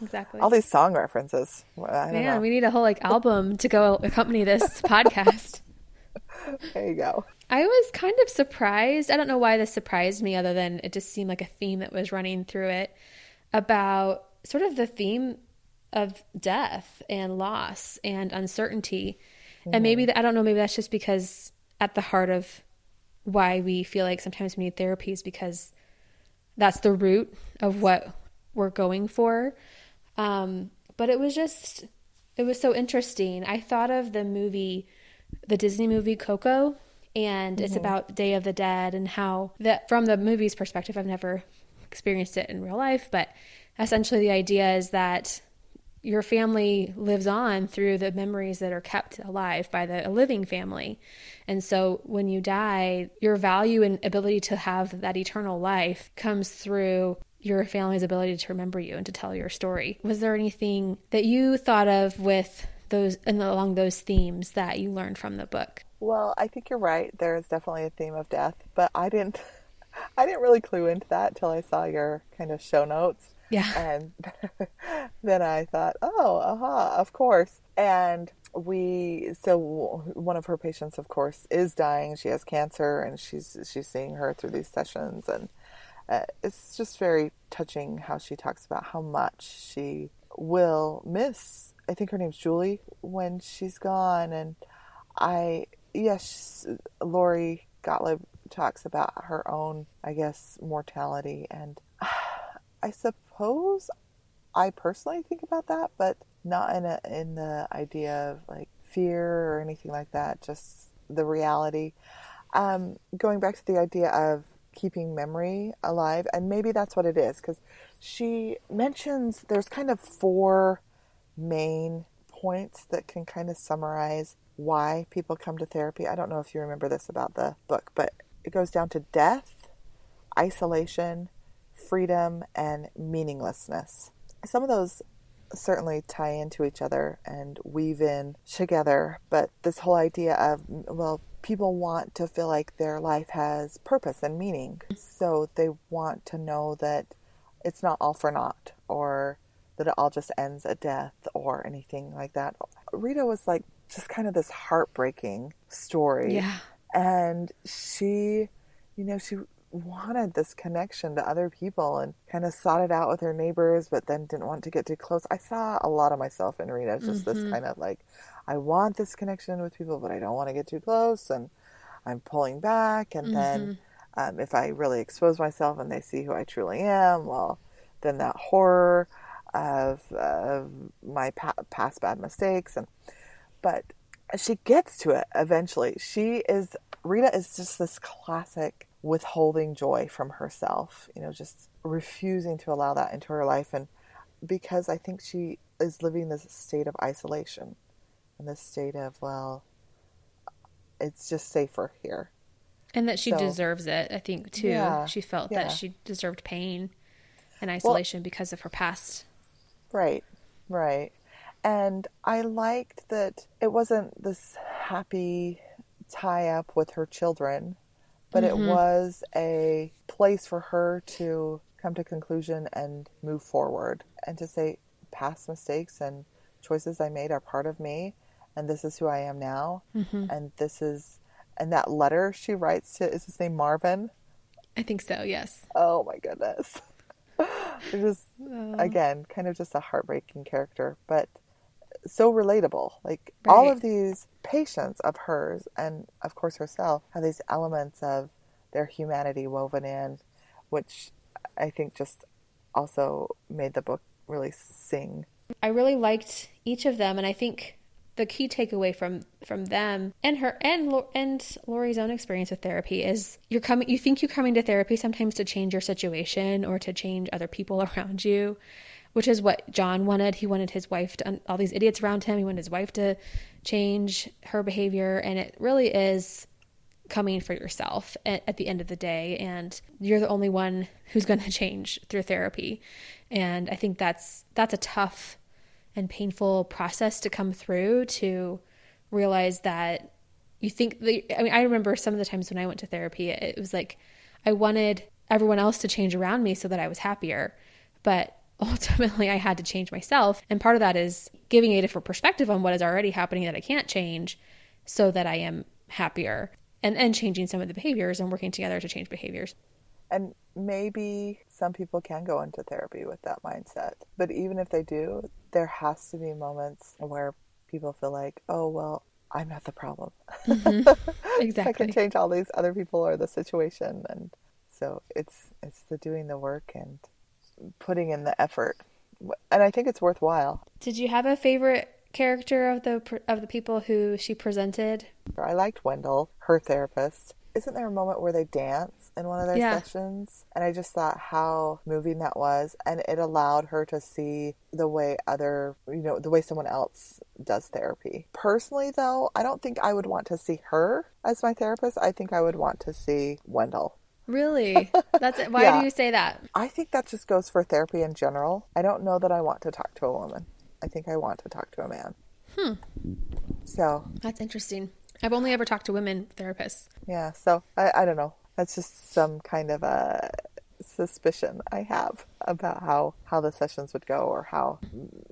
Exactly. All these song references. Man, know. we need a whole like album to go accompany this podcast. There you go. I was kind of surprised. I don't know why this surprised me, other than it just seemed like a theme that was running through it about sort of the theme of death and loss and uncertainty. Mm-hmm. And maybe, the, I don't know, maybe that's just because at the heart of why we feel like sometimes we need therapy is because that's the root of what we're going for. Um, but it was just, it was so interesting. I thought of the movie, the Disney movie Coco, and mm-hmm. it's about Day of the Dead and how that from the movie's perspective, I've never experienced it in real life, but essentially the idea is that your family lives on through the memories that are kept alive by the living family. And so when you die, your value and ability to have that eternal life comes through your family's ability to remember you and to tell your story. Was there anything that you thought of with those and along those themes that you learned from the book? Well, I think you're right. There is definitely a theme of death, but I didn't I didn't really clue into that till I saw your kind of show notes. Yeah. And then I thought, oh, aha, of course. And we so one of her patients of course is dying she has cancer and she's she's seeing her through these sessions and uh, it's just very touching how she talks about how much she will miss i think her name's julie when she's gone and i yes lori gottlieb talks about her own i guess mortality. And i suppose i personally think about that but not in a in the idea of like fear or anything like that just the reality. Um, going back to the idea of keeping memory alive and maybe that's what it is because she mentions there's kind of four main points that can kind of summarize why people come to therapy. I don't know if you remember this about the book but it goes down to death isolation freedom and meaninglessness some of those certainly tie into each other and weave in together. But this whole idea of, well, people want to feel like their life has purpose and meaning. So they want to know that it's not all for naught or that it all just ends at death or anything like that. Rita was like just kind of this heartbreaking story. Yeah. And she, you know, she wanted this connection to other people and kind of sought it out with her neighbors, but then didn't want to get too close. I saw a lot of myself in Rita, just mm-hmm. this kind of like, I want this connection with people, but I don't want to get too close, and I'm pulling back. And mm-hmm. then um, if I really expose myself and they see who I truly am, well, then that horror of, of my pa- past bad mistakes and but she gets to it eventually. She is Rita is just this classic withholding joy from herself, you know, just refusing to allow that into her life. And because I think she is living this state of isolation and this state of, well, it's just safer here. And that she so, deserves it, I think, too. Yeah, she felt yeah. that she deserved pain and isolation well, because of her past. Right, right. And I liked that it wasn't this happy tie up with her children but mm-hmm. it was a place for her to come to conclusion and move forward and to say past mistakes and choices I made are part of me and this is who I am now mm-hmm. and this is and that letter she writes to is his name Marvin I think so yes oh my goodness just uh, again kind of just a heartbreaking character but so relatable. Like right. all of these patients of hers and of course herself have these elements of their humanity woven in, which I think just also made the book really sing. I really liked each of them and I think the key takeaway from from them and her and and Lori's own experience with therapy is you're coming you think you're coming to therapy sometimes to change your situation or to change other people around you which is what John wanted. He wanted his wife to, all these idiots around him, he wanted his wife to change her behavior. And it really is coming for yourself at, at the end of the day. And you're the only one who's going to change through therapy. And I think that's, that's a tough and painful process to come through to realize that you think the, I mean, I remember some of the times when I went to therapy, it was like I wanted everyone else to change around me so that I was happier. But ultimately I had to change myself. And part of that is giving a different perspective on what is already happening that I can't change so that I am happier. and and changing some of the behaviors and working together to change behaviors. And maybe some people can go into therapy with that mindset. But even if they do, there has to be moments where people feel like, oh, well, I'm not the problem. Mm-hmm. Exactly. I can change all these other people or the situation. And so it's, it's the doing the work and putting in the effort. And I think it's worthwhile. Did you have a favorite character of the of the people who she presented? I liked Wendell, her therapist isn't there a moment where they dance in one of their yeah. sessions? And I just thought how moving that was. And it allowed her to see the way other, you know, the way someone else does therapy. Personally, though, I don't think I would want to see her as my therapist. I think I would want to see Wendell. Really? That's it. Why yeah. do you say that? I think that just goes for therapy in general. I don't know that I want to talk to a woman. I think I want to talk to a man. Hmm. So that's interesting. I've only ever talked to women therapists. Yeah, so I, I don't know. That's just some kind of a suspicion I have about how how the sessions would go or how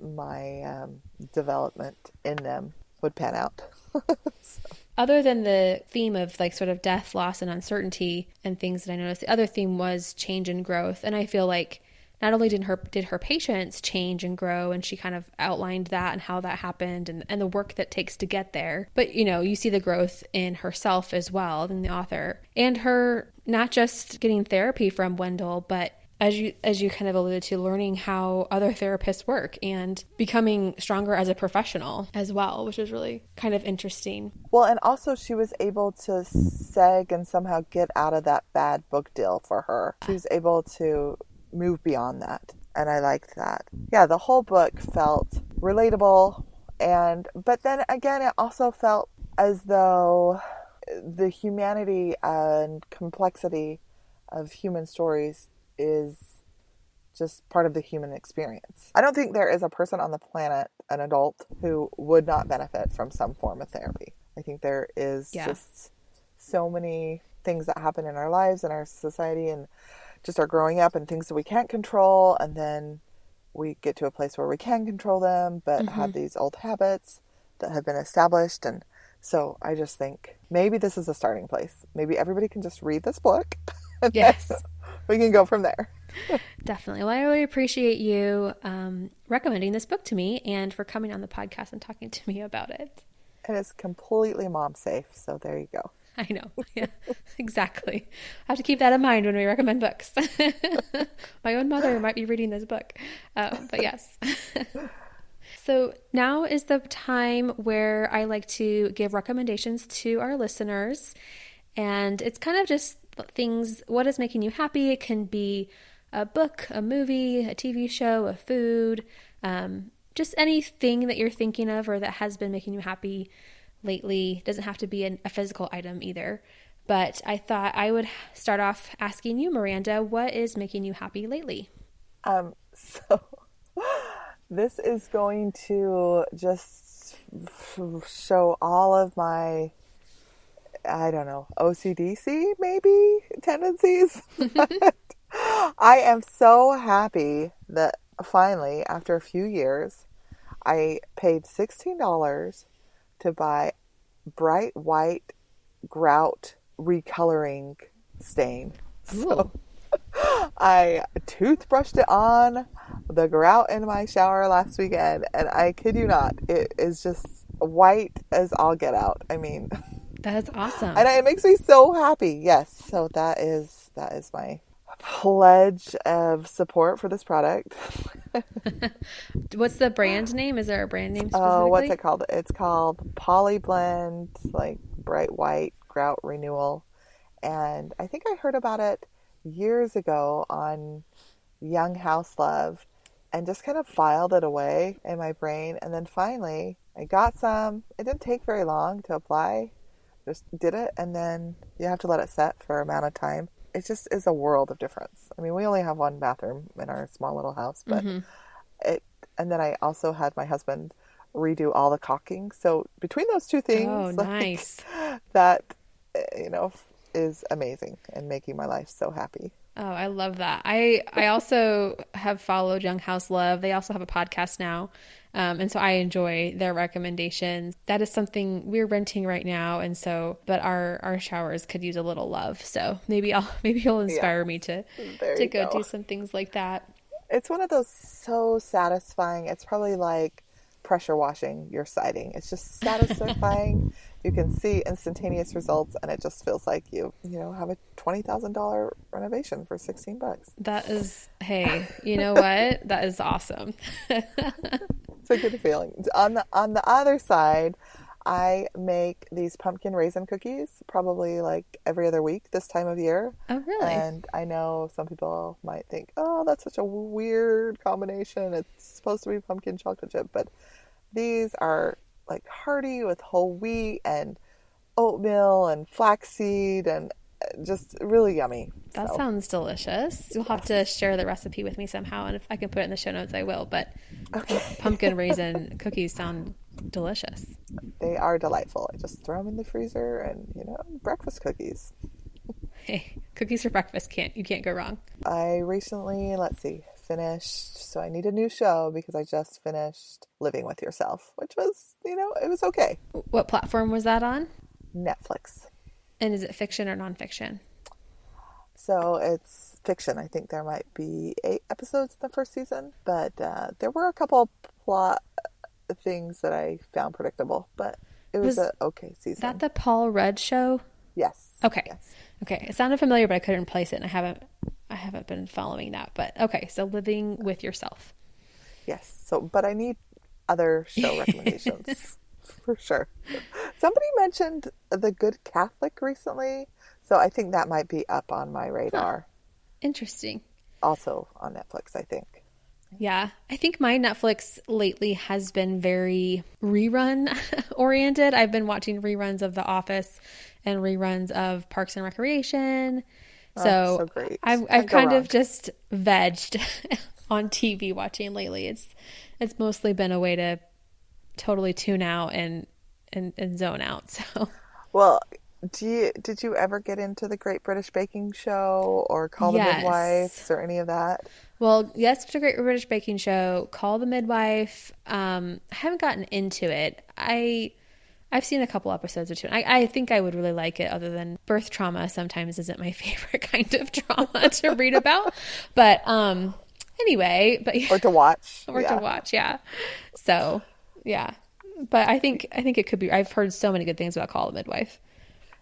my um, development in them would pan out. so. Other than the theme of like sort of death, loss, and uncertainty and things that I noticed, the other theme was change and growth. And I feel like not only did her did her patients change and grow and she kind of outlined that and how that happened and, and the work that takes to get there but you know you see the growth in herself as well in the author and her not just getting therapy from wendell but as you as you kind of alluded to learning how other therapists work and becoming stronger as a professional as well which is really kind of interesting well and also she was able to seg and somehow get out of that bad book deal for her she was able to move beyond that. And I liked that. Yeah, the whole book felt relatable and but then again it also felt as though the humanity and complexity of human stories is just part of the human experience. I don't think there is a person on the planet, an adult, who would not benefit from some form of therapy. I think there is yeah. just so many things that happen in our lives and our society and just our growing up and things that we can't control and then we get to a place where we can control them but mm-hmm. have these old habits that have been established and so I just think maybe this is a starting place. Maybe everybody can just read this book. yes. We can go from there. Definitely. Well, I really appreciate you um, recommending this book to me and for coming on the podcast and talking to me about it. It is completely mom safe. So there you go. I know. Yeah, exactly. I have to keep that in mind when we recommend books. My own mother might be reading this book, uh, but yes. so now is the time where I like to give recommendations to our listeners. And it's kind of just things, what is making you happy? It can be a book, a movie, a TV show, a food, um, just anything that you're thinking of or that has been making you happy lately. Doesn't have to be an, a physical item either. But I thought I would start off asking you, Miranda, what is making you happy lately? Um, so this is going to just show all of my, I don't know, OCDC maybe tendencies. I am so happy that finally, after a few years, I paid $16 to buy bright white grout recoloring stain. Ooh. So I toothbrushed it on the grout in my shower last weekend, and I kid you not, it is just white as all get out. I mean, that's awesome, and it makes me so happy. Yes, so that is that is my pledge of support for this product. what's the brand name? Is there a brand name? Oh, what's it called? It's called Polyblend, like bright white grout renewal, and I think I heard about it years ago on Young House Love, and just kind of filed it away in my brain, and then finally I got some. It didn't take very long to apply. Just did it, and then you have to let it set for a amount of time it just is a world of difference. I mean, we only have one bathroom in our small little house, but mm-hmm. it. And then I also had my husband redo all the caulking. So between those two things, oh, like, nice. that you know is amazing and making my life so happy. Oh, I love that. I I also have followed Young House Love. They also have a podcast now, Um, and so I enjoy their recommendations. That is something we're renting right now, and so but our our showers could use a little love. So maybe I'll maybe he'll inspire yeah. me to there to go, go do some things like that. It's one of those so satisfying. It's probably like pressure washing your siding. It's just satisfying. you can see instantaneous results, and it just feels like you, you know, have a twenty thousand dollar renovation for sixteen bucks. That is, hey, you know what? that is awesome. it's a good feeling. On the on the other side, I make these pumpkin raisin cookies probably like every other week this time of year. Oh, really? And I know some people might think, oh, that's such a weird combination. It's supposed to be pumpkin chocolate chip, but these are like hearty with whole wheat and oatmeal and flaxseed and uh, just really yummy. That so. sounds delicious. You'll have to share the recipe with me somehow, and if I can put it in the show notes, I will. But okay. pumpkin raisin cookies sound delicious. They are delightful. I just throw them in the freezer, and you know, breakfast cookies. Hey, cookies for breakfast can't you can't go wrong. I recently, let's see, finished. So I need a new show because I just finished Living with Yourself, which was, you know, it was okay. What platform was that on? Netflix. And is it fiction or nonfiction? So it's fiction. I think there might be eight episodes in the first season, but uh, there were a couple plot things that I found predictable, but it was, was a okay season. Is that the Paul Rudd show? Yes. Okay. Yes. Okay. It sounded familiar, but I couldn't place it, and I haven't I haven't been following that, but okay. So living with yourself. Yes. So, but I need other show recommendations for sure. Somebody mentioned The Good Catholic recently, so I think that might be up on my radar. Huh. Interesting. Also on Netflix, I think. Yeah, I think my Netflix lately has been very rerun oriented. I've been watching reruns of The Office and reruns of Parks and Recreation Oh, so, so I've, I've kind of just vegged on TV watching lately. It's it's mostly been a way to totally tune out and and, and zone out. So well, do you did you ever get into the Great British Baking Show or Call yes. the Midwife or any of that? Well, yes, the Great British Baking Show, Call the Midwife. Um, I haven't gotten into it. I I've seen a couple episodes or two. I, I think I would really like it, other than birth trauma sometimes isn't my favorite kind of trauma to read about. But um, anyway, but or to watch, or yeah. to watch, yeah. So yeah, but I think I think it could be. I've heard so many good things about Call the Midwife.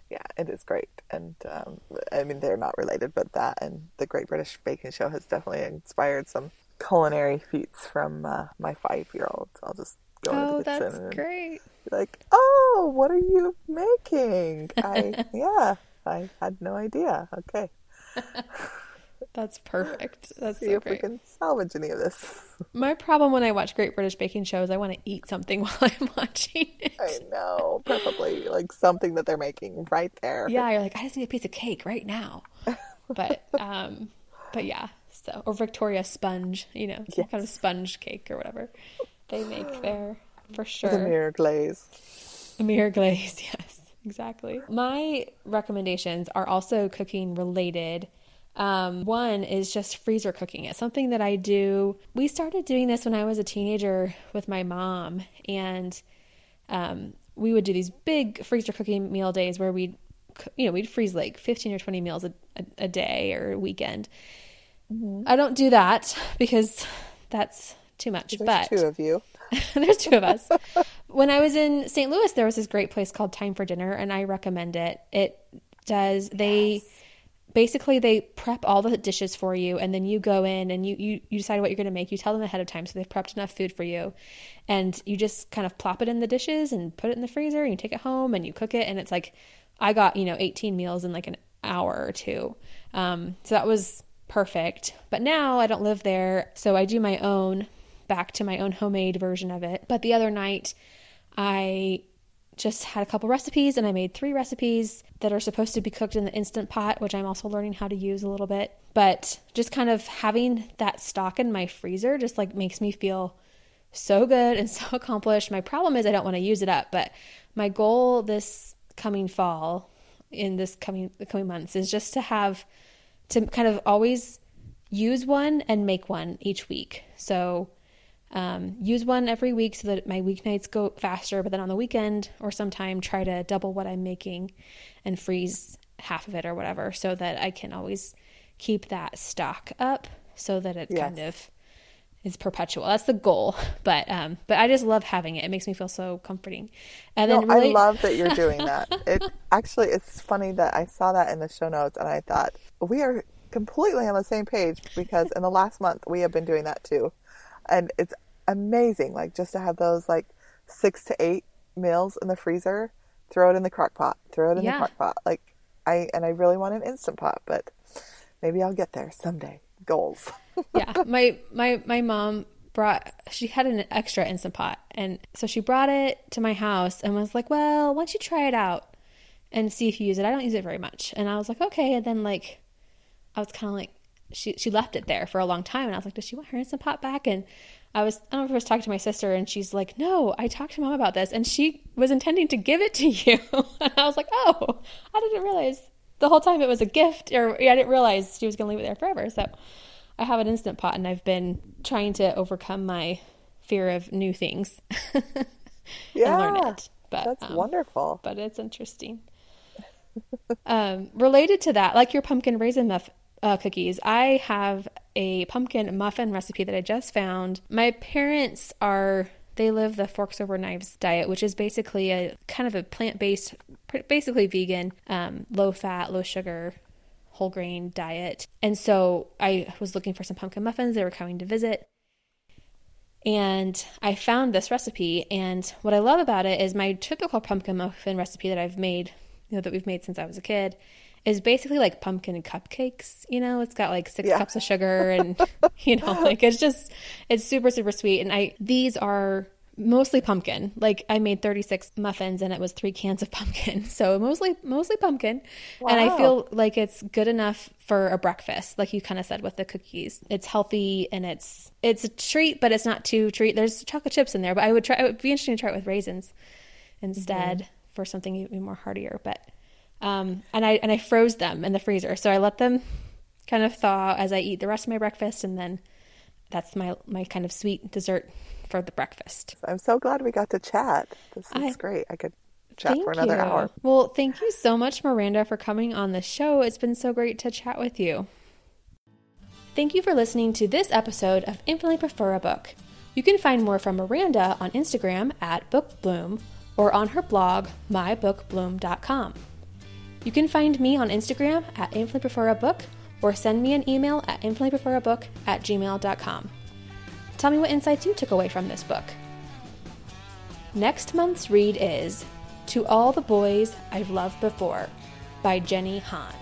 Yeah, it is great, and um, I mean they're not related, but that and the Great British Baking Show has definitely inspired some culinary feats from uh, my five-year-old. I'll just oh, into the kitchen. That's great like, "Oh, what are you making?" I yeah, I had no idea. Okay. That's perfect. That's See so if great. we can salvage any of this. My problem when I watch Great British Baking Show is I want to eat something while I'm watching it. I know, preferably like something that they're making right there. Yeah, you're like, I just need a piece of cake right now. But um, but yeah. So or Victoria sponge, you know, some yes. kind of sponge cake or whatever they make there for sure. The mirror glaze. A mirror glaze, yes, exactly. My recommendations are also cooking related. Um, one is just freezer cooking. It's something that I do. We started doing this when I was a teenager with my mom, and um, we would do these big freezer cooking meal days where we'd, you know, we'd freeze like 15 or 20 meals a, a, a day or a weekend. Mm-hmm. I don't do that because that's too much. There's but two of you. There's two of us. when I was in St. Louis, there was this great place called Time for Dinner, and I recommend it. It does they yes. basically they prep all the dishes for you, and then you go in and you you, you decide what you're going to make. You tell them ahead of time, so they've prepped enough food for you, and you just kind of plop it in the dishes and put it in the freezer, and you take it home and you cook it, and it's like I got you know 18 meals in like an hour or two. Um, so that was perfect. But now I don't live there, so I do my own back to my own homemade version of it. But the other night, I just had a couple recipes and I made three recipes that are supposed to be cooked in the instant pot, which I'm also learning how to use a little bit. But just kind of having that stock in my freezer just like makes me feel so good and so accomplished. My problem is I don't want to use it up, but my goal this coming fall in this coming the coming months is just to have to kind of always use one and make one each week. So um, use one every week so that my weeknights go faster. But then on the weekend or sometime, try to double what I'm making and freeze half of it or whatever so that I can always keep that stock up so that it yes. kind of is perpetual. That's the goal. But um, but I just love having it. It makes me feel so comforting. And then no, I love that you're doing that. It actually it's funny that I saw that in the show notes and I thought we are completely on the same page because in the last month we have been doing that too. And it's amazing like just to have those like 6 to 8 meals in the freezer, throw it in the crock pot, throw it in yeah. the crock pot. Like I and I really want an instant pot, but maybe I'll get there someday. Goals. yeah, my my my mom brought she had an extra instant pot, and so she brought it to my house and was like, "Well, why don't you try it out and see if you use it? I don't use it very much." And I was like, "Okay." And then like, I was kind of like, she she left it there for a long time, and I was like, "Does she want her instant pot back?" And I was I don't know if I was talking to my sister, and she's like, "No, I talked to mom about this, and she was intending to give it to you." and I was like, "Oh, I didn't realize." The whole time it was a gift, or I didn't realize she was going to leave it there forever. So, I have an instant pot and I've been trying to overcome my fear of new things yeah, and learn it. But that's um, wonderful. But it's interesting. um, related to that, like your pumpkin raisin muff uh, cookies, I have a pumpkin muffin recipe that I just found. My parents are they live the forks over knives diet, which is basically a kind of a plant based, basically vegan, um, low fat, low sugar whole grain diet. And so I was looking for some pumpkin muffins. They were coming to visit. And I found this recipe. And what I love about it is my typical pumpkin muffin recipe that I've made, you know, that we've made since I was a kid, is basically like pumpkin cupcakes. You know, it's got like six yeah. cups of sugar and, you know, like it's just, it's super, super sweet. And I, these are mostly pumpkin. Like I made 36 muffins and it was 3 cans of pumpkin. So mostly mostly pumpkin. Wow. And I feel like it's good enough for a breakfast, like you kind of said with the cookies. It's healthy and it's it's a treat, but it's not too treat. There's chocolate chips in there, but I would try it would be interesting to try it with raisins instead mm-hmm. for something even more heartier, but um and I and I froze them in the freezer. So I let them kind of thaw as I eat the rest of my breakfast and then that's my my kind of sweet dessert for the breakfast. I'm so glad we got to chat. This is I, great. I could chat for another you. hour. Well, thank you so much, Miranda, for coming on the show. It's been so great to chat with you. Thank you for listening to this episode of Infinitely Prefer a Book. You can find more from Miranda on Instagram at BookBloom or on her blog, mybookbloom.com. You can find me on Instagram at Infinitely Prefer a Book or send me an email at infinitelypreferabook at gmail.com. Tell me what insights you took away from this book. Next month's read is To All the Boys I've Loved Before by Jenny Han.